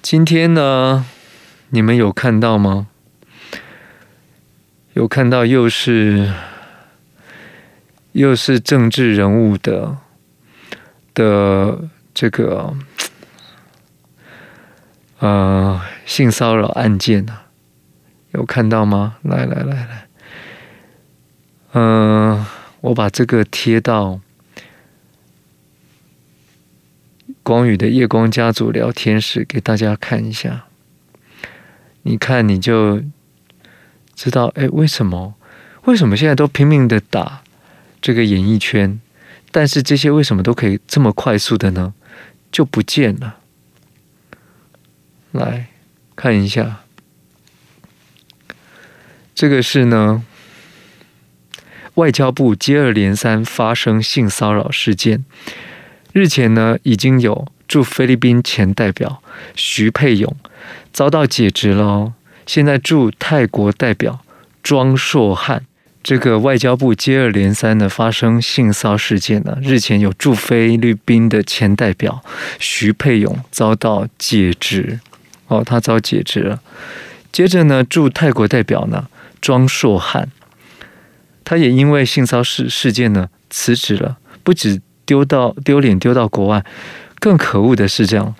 今天呢，你们有看到吗？有看到又是又是政治人物的的这个呃性骚扰案件啊？有看到吗？来来来来，嗯、我把这个贴到。光宇的夜光家族聊天室，给大家看一下。你看，你就知道，哎，为什么？为什么现在都拼命的打这个演艺圈？但是这些为什么都可以这么快速的呢？就不见了。来看一下，这个是呢，外交部接二连三发生性骚扰事件。日前呢，已经有驻菲律宾前代表徐沛勇遭到解职了。现在驻泰国代表庄硕汉，这个外交部接二连三的发生性骚事件呢。日前有驻菲律宾的前代表徐沛勇遭到解职，哦，他遭解职了。接着呢，驻泰国代表呢庄硕汉，他也因为性骚事事件呢辞职了，不止。丢到丢脸丢到国外，更可恶的是这样，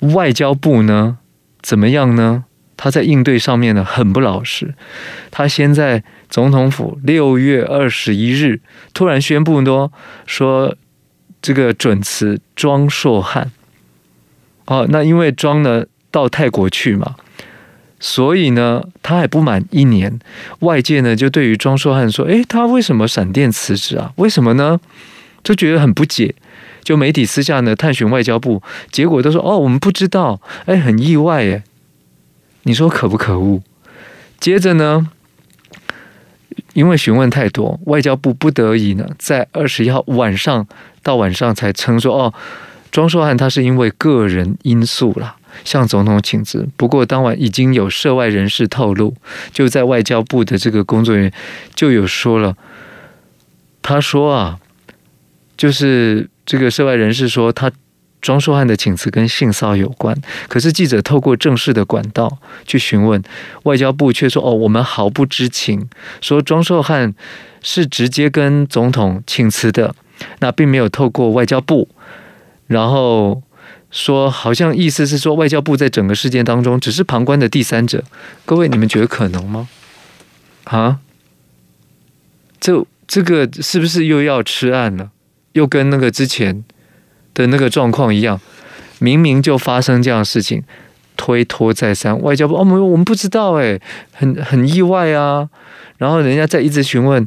外交部呢怎么样呢？他在应对上面呢很不老实。他先在总统府六月二十一日突然宣布呢，说这个准辞庄硕汉。哦，那因为庄呢到泰国去嘛，所以呢他还不满一年，外界呢就对于庄硕汉说：“诶，他为什么闪电辞职啊？为什么呢？”就觉得很不解，就媒体私下呢探寻外交部，结果都说哦，我们不知道，哎，很意外耶。你说可不可恶？接着呢，因为询问太多，外交部不得已呢，在二十一号晚上到晚上才称说哦，庄硕汉他是因为个人因素啦，向总统请辞。不过当晚已经有涉外人士透露，就在外交部的这个工作人员就有说了，他说啊。就是这个涉外人士说，他庄硕汉的请辞跟性骚扰有关，可是记者透过正式的管道去询问，外交部却说：“哦，我们毫不知情。”说庄硕汉是直接跟总统请辞的，那并没有透过外交部。然后说，好像意思是说，外交部在整个事件当中只是旁观的第三者。各位，你们觉得可能吗？啊？这这个是不是又要吃案了？又跟那个之前的那个状况一样，明明就发生这样的事情，推脱再三，外交部哦，我们我们不知道哎，很很意外啊。然后人家再一直询问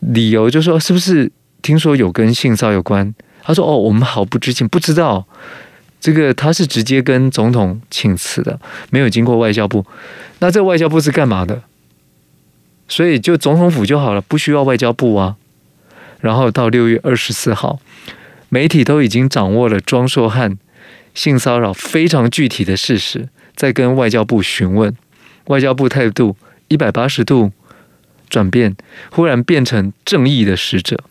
理由，就说是不是听说有跟性骚有关？他说哦，我们毫不知情，不知道这个他是直接跟总统请辞的，没有经过外交部。那这外交部是干嘛的？所以就总统府就好了，不需要外交部啊。然后到六月二十四号，媒体都已经掌握了庄硕汉性骚扰非常具体的事实，在跟外交部询问，外交部态度一百八十度转变，忽然变成正义的使者，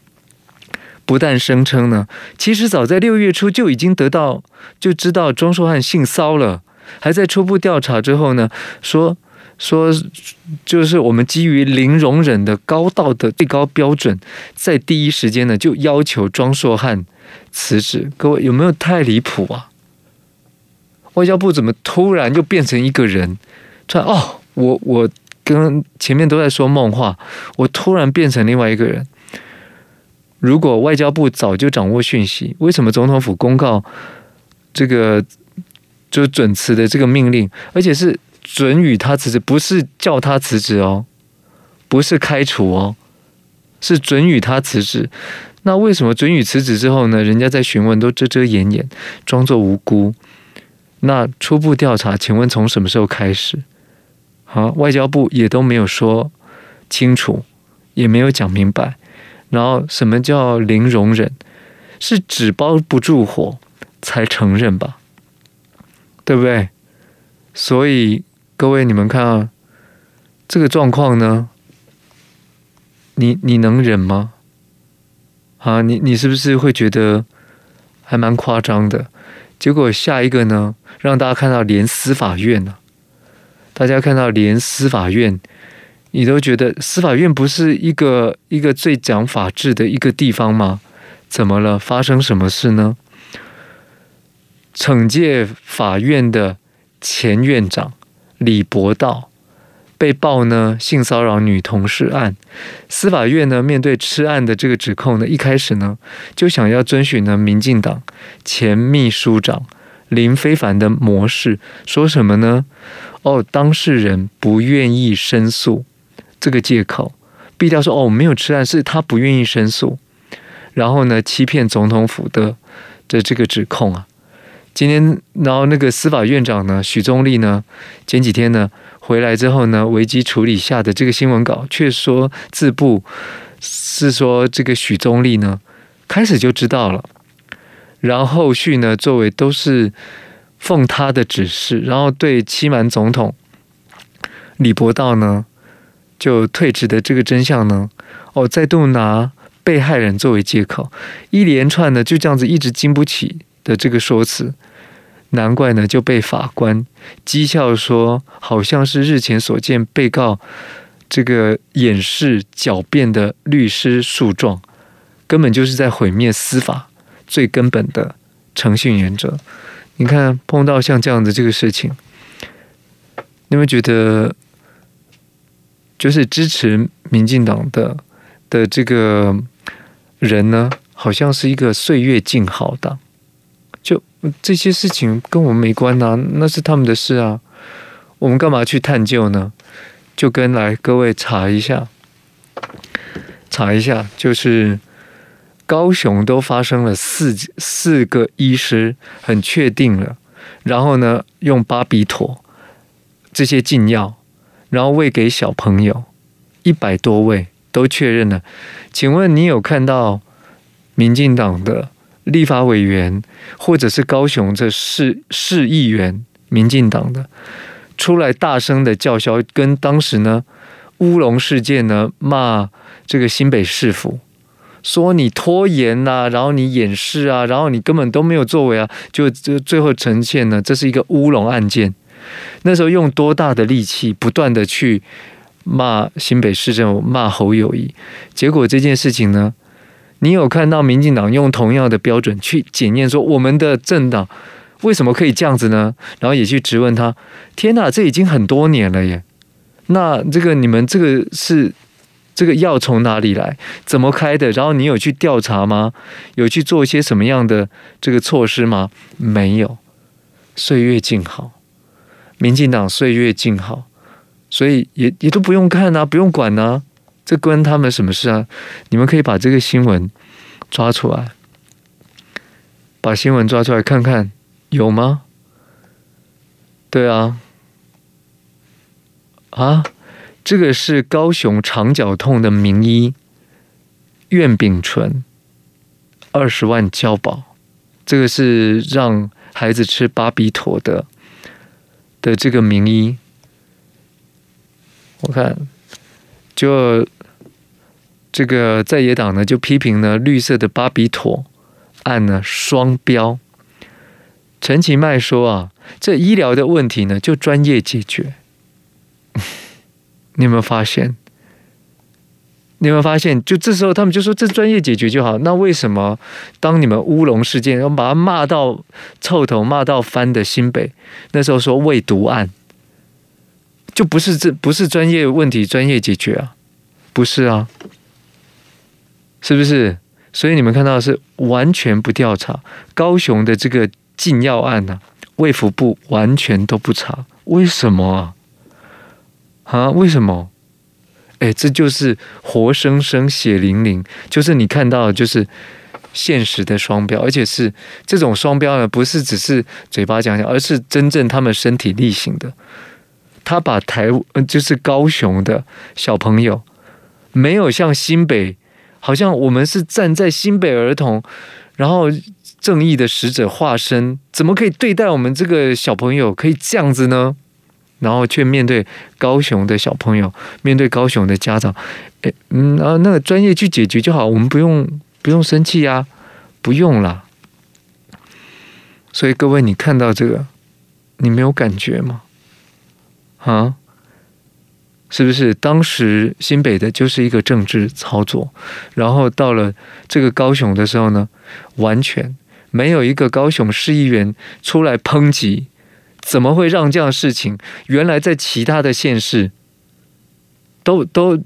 不但声称呢，其实早在六月初就已经得到就知道庄硕汉性骚了，还在初步调查之后呢，说。说，就是我们基于零容忍的高道德最高标准，在第一时间呢就要求庄硕汉辞职。各位有没有太离谱啊？外交部怎么突然就变成一个人？突然哦，我我跟前面都在说梦话，我突然变成另外一个人。如果外交部早就掌握讯息，为什么总统府公告这个就准辞的这个命令，而且是？准予他辞职，不是叫他辞职哦，不是开除哦，是准予他辞职。那为什么准予辞职之后呢？人家在询问都遮遮掩掩，装作无辜。那初步调查，请问从什么时候开始？好，外交部也都没有说清楚，也没有讲明白。然后什么叫零容忍？是纸包不住火才承认吧？对不对？所以。各位，你们看啊，这个状况呢，你你能忍吗？啊，你你是不是会觉得还蛮夸张的？结果下一个呢，让大家看到连司法院呢、大家看到连司法院，你都觉得司法院不是一个一个最讲法治的一个地方吗？怎么了？发生什么事呢？惩戒法院的前院长李博道被曝呢性骚扰女同事案，司法院呢面对吃案的这个指控呢，一开始呢就想要遵循呢民进党前秘书长林非凡的模式，说什么呢？哦，当事人不愿意申诉这个借口，避掉说哦没有吃案，是他不愿意申诉，然后呢欺骗总统府的的这个指控啊。今天，然后那个司法院长呢，许宗力呢，前几天呢回来之后呢，危机处理下的这个新闻稿却说自曝是说这个许宗力呢开始就知道了，然后后续呢作为都是奉他的指示，然后对欺瞒总统李博道呢就退职的这个真相呢，哦再度拿被害人作为借口，一连串的就这样子一直经不起的这个说辞。难怪呢，就被法官讥笑说，好像是日前所见被告这个掩饰狡辩的律师诉状，根本就是在毁灭司法最根本的诚信原则。你看，碰到像这样的这个事情，你们觉得，就是支持民进党的的这个人呢，好像是一个岁月静好党。这些事情跟我们没关呐，那是他们的事啊，我们干嘛去探究呢？就跟来各位查一下，查一下，就是高雄都发生了四四个医师很确定了，然后呢用巴比妥这些禁药，然后喂给小朋友一百多位都确认了，请问你有看到民进党的？立法委员，或者是高雄这市市议员，民进党的出来大声的叫嚣，跟当时呢乌龙事件呢骂这个新北市府，说你拖延呐、然后你掩饰啊，然后你根本都没有作为啊，就就最后呈现呢，这是一个乌龙案件。那时候用多大的力气，不断的去骂新北市政府，骂侯友谊，结果这件事情呢？你有看到民进党用同样的标准去检验说我们的政党为什么可以这样子呢？然后也去质问他，天哪，这已经很多年了耶！那这个你们这个是这个药从哪里来？怎么开的？然后你有去调查吗？有去做一些什么样的这个措施吗？没有，岁月静好，民进党岁月静好，所以也也都不用看啊，不用管啊。这关他们什么事啊？你们可以把这个新闻抓出来，把新闻抓出来看看有吗？对啊，啊，这个是高雄肠绞痛的名医苑秉淳，二十万交保，这个是让孩子吃巴比妥的的这个名医，我看就。这个在野党呢就批评呢绿色的巴比妥案呢双标。陈其迈说啊，这医疗的问题呢就专业解决。你有没有发现？你有没有发现？就这时候他们就说这专业解决就好。那为什么当你们乌龙事件，要把他骂到臭头、骂到翻的新北，那时候说未毒案，就不是这不是专业问题专业解决啊？不是啊？是不是？所以你们看到的是完全不调查高雄的这个禁药案呢、卫福部完全都不查，为什么啊？啊？为什么？哎，这就是活生生、血淋淋，就是你看到的就是现实的双标，而且是这种双标呢，不是只是嘴巴讲讲，而是真正他们身体力行的。他把台就是高雄的小朋友，没有像新北。好像我们是站在新北儿童，然后正义的使者化身，怎么可以对待我们这个小朋友可以这样子呢？然后却面对高雄的小朋友，面对高雄的家长，诶，嗯啊，那个专业去解决就好，我们不用不用生气呀，不用啦。所以各位，你看到这个，你没有感觉吗？啊？是不是当时新北的就是一个政治操作，然后到了这个高雄的时候呢，完全没有一个高雄市议员出来抨击，怎么会让这样的事情？原来在其他的县市都都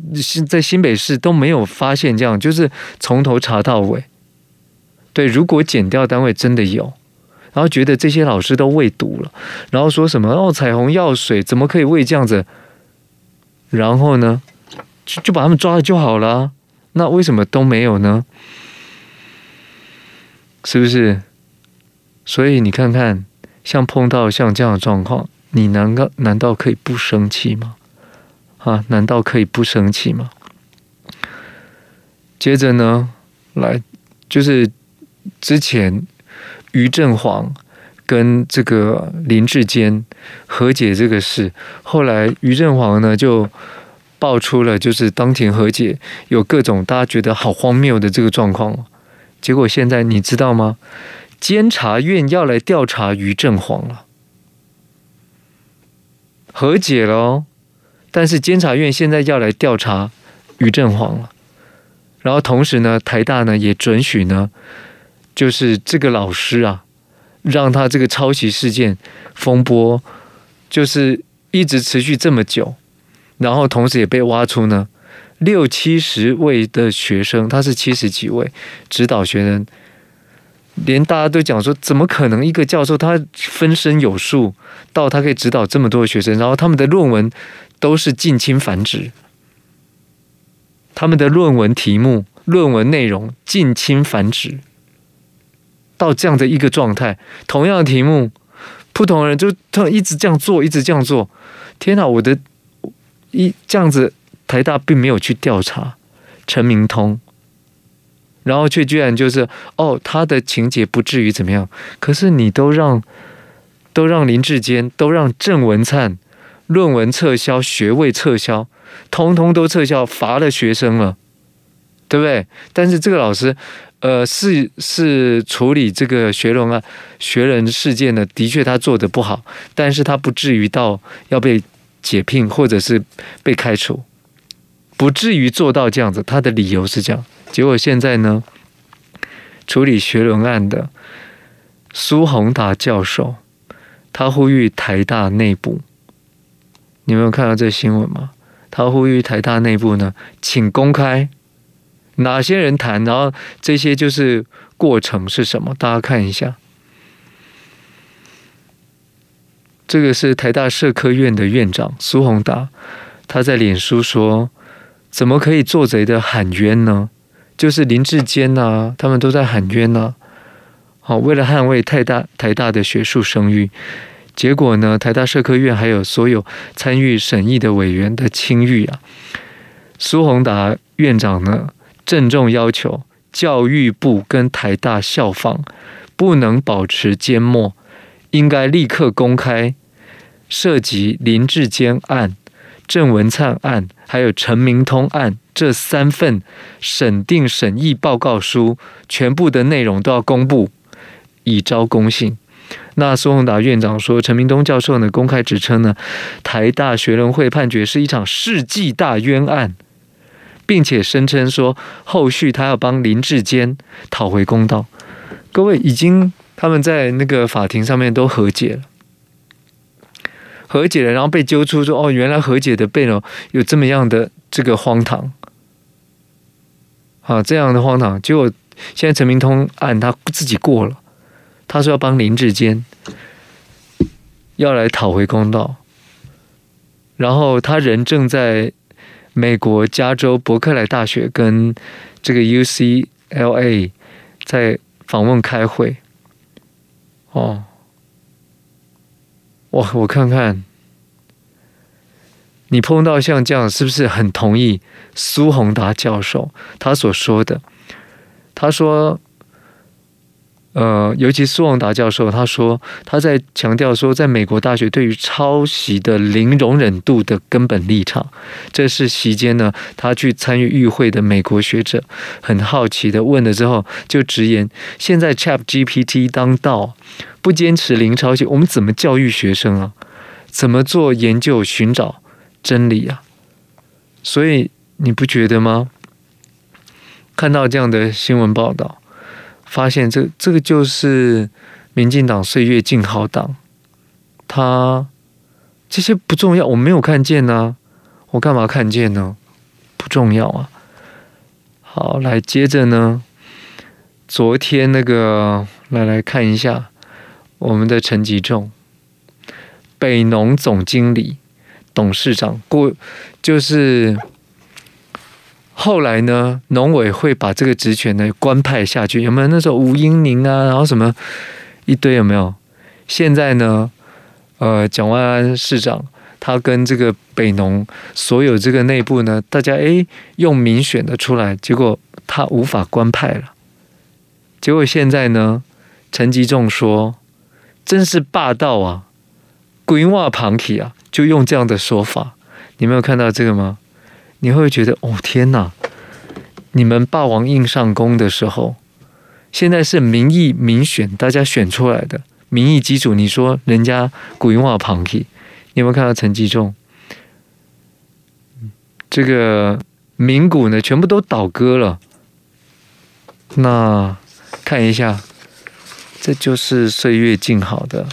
在新北市都没有发现这样，就是从头查到尾。对，如果减调单位真的有，然后觉得这些老师都喂毒了，然后说什么哦，彩虹药水怎么可以喂这样子？然后呢，就就把他们抓了就好了。那为什么都没有呢？是不是？所以你看看，像碰到像这样的状况，你难道难道可以不生气吗？啊，难道可以不生气吗？接着呢，来就是之前于正煌跟这个林志坚和解这个事，后来于正煌呢就爆出了，就是当庭和解有各种大家觉得好荒谬的这个状况。结果现在你知道吗？监察院要来调查于正煌了，和解了，但是监察院现在要来调查于正煌了，然后同时呢，台大呢也准许呢，就是这个老师啊。让他这个抄袭事件风波就是一直持续这么久，然后同时也被挖出呢六七十位的学生，他是七十几位指导学生，连大家都讲说，怎么可能一个教授他分身有术，到他可以指导这么多学生，然后他们的论文都是近亲繁殖，他们的论文题目、论文内容近亲繁殖。到这样的一个状态，同样的题目，不同人就他一直这样做，一直这样做。天哪，我的一这样子，台大并没有去调查陈明通，然后却居然就是哦，他的情节不至于怎么样。可是你都让都让林志坚，都让郑文灿论文撤销，学位撤销，通通都撤销，罚了学生了，对不对？但是这个老师。呃，是是处理这个学伦啊学人事件呢，的确他做的不好，但是他不至于到要被解聘或者是被开除，不至于做到这样子。他的理由是这样，结果现在呢，处理学伦案的苏宏达教授，他呼吁台大内部，你们有看到这新闻吗？他呼吁台大内部呢，请公开。哪些人谈？然后这些就是过程是什么？大家看一下，这个是台大社科院的院长苏宏达，他在脸书说：“怎么可以做贼的喊冤呢？就是林志坚呐，他们都在喊冤呐。好，为了捍卫台大台大的学术声誉，结果呢，台大社科院还有所有参与审议的委员的清誉啊，苏宏达院长呢？”郑重要求教育部跟台大校方不能保持缄默，应该立刻公开涉及林志坚案、郑文灿案，还有陈明通案这三份审定审议报告书，全部的内容都要公布，以昭公信。那苏宏达院长说，陈明通教授呢公开指称呢，台大学伦会判决是一场世纪大冤案。并且声称说，后续他要帮林志坚讨回公道。各位，已经他们在那个法庭上面都和解了，和解了，然后被揪出说，哦，原来和解的背后有这么样的这个荒唐，啊，这样的荒唐。结果现在陈明通案他自己过了，他说要帮林志坚要来讨回公道，然后他人正在。美国加州伯克莱大学跟这个 UCLA 在访问开会，哦，我我看看，你碰到像这样是不是很同意苏宏达教授他所说的？他说呃，尤其苏旺达教授，他说他在强调说，在美国大学对于抄袭的零容忍度的根本立场，这是席间呢，他去参与与会的美国学者很好奇的问了之后，就直言：现在 ChatGPT 当道，不坚持零抄袭，我们怎么教育学生啊？怎么做研究寻找真理啊？所以你不觉得吗？看到这样的新闻报道。发现这这个就是民进党岁月静好党，他这些不重要，我没有看见呢、我干嘛看见呢？不重要啊。好，来接着呢，昨天那个来来看一下我们的陈吉仲，北农总经理、董事长过就是。后来呢，农委会把这个职权呢官派下去，有没有？那时候吴英宁啊，然后什么一堆有没有？现在呢，呃，蒋万安市长他跟这个北农所有这个内部呢，大家诶用民选的出来，结果他无法官派了。结果现在呢，陈吉仲说真是霸道啊，鬼话旁体啊，就用这样的说法，你没有看到这个吗？你会觉得哦天哪！你们霸王硬上弓的时候，现在是民意民选，大家选出来的民意基础。你说人家古云话旁体，你有没有看到陈吉仲？这个民股呢，全部都倒戈了。那看一下，这就是岁月静好的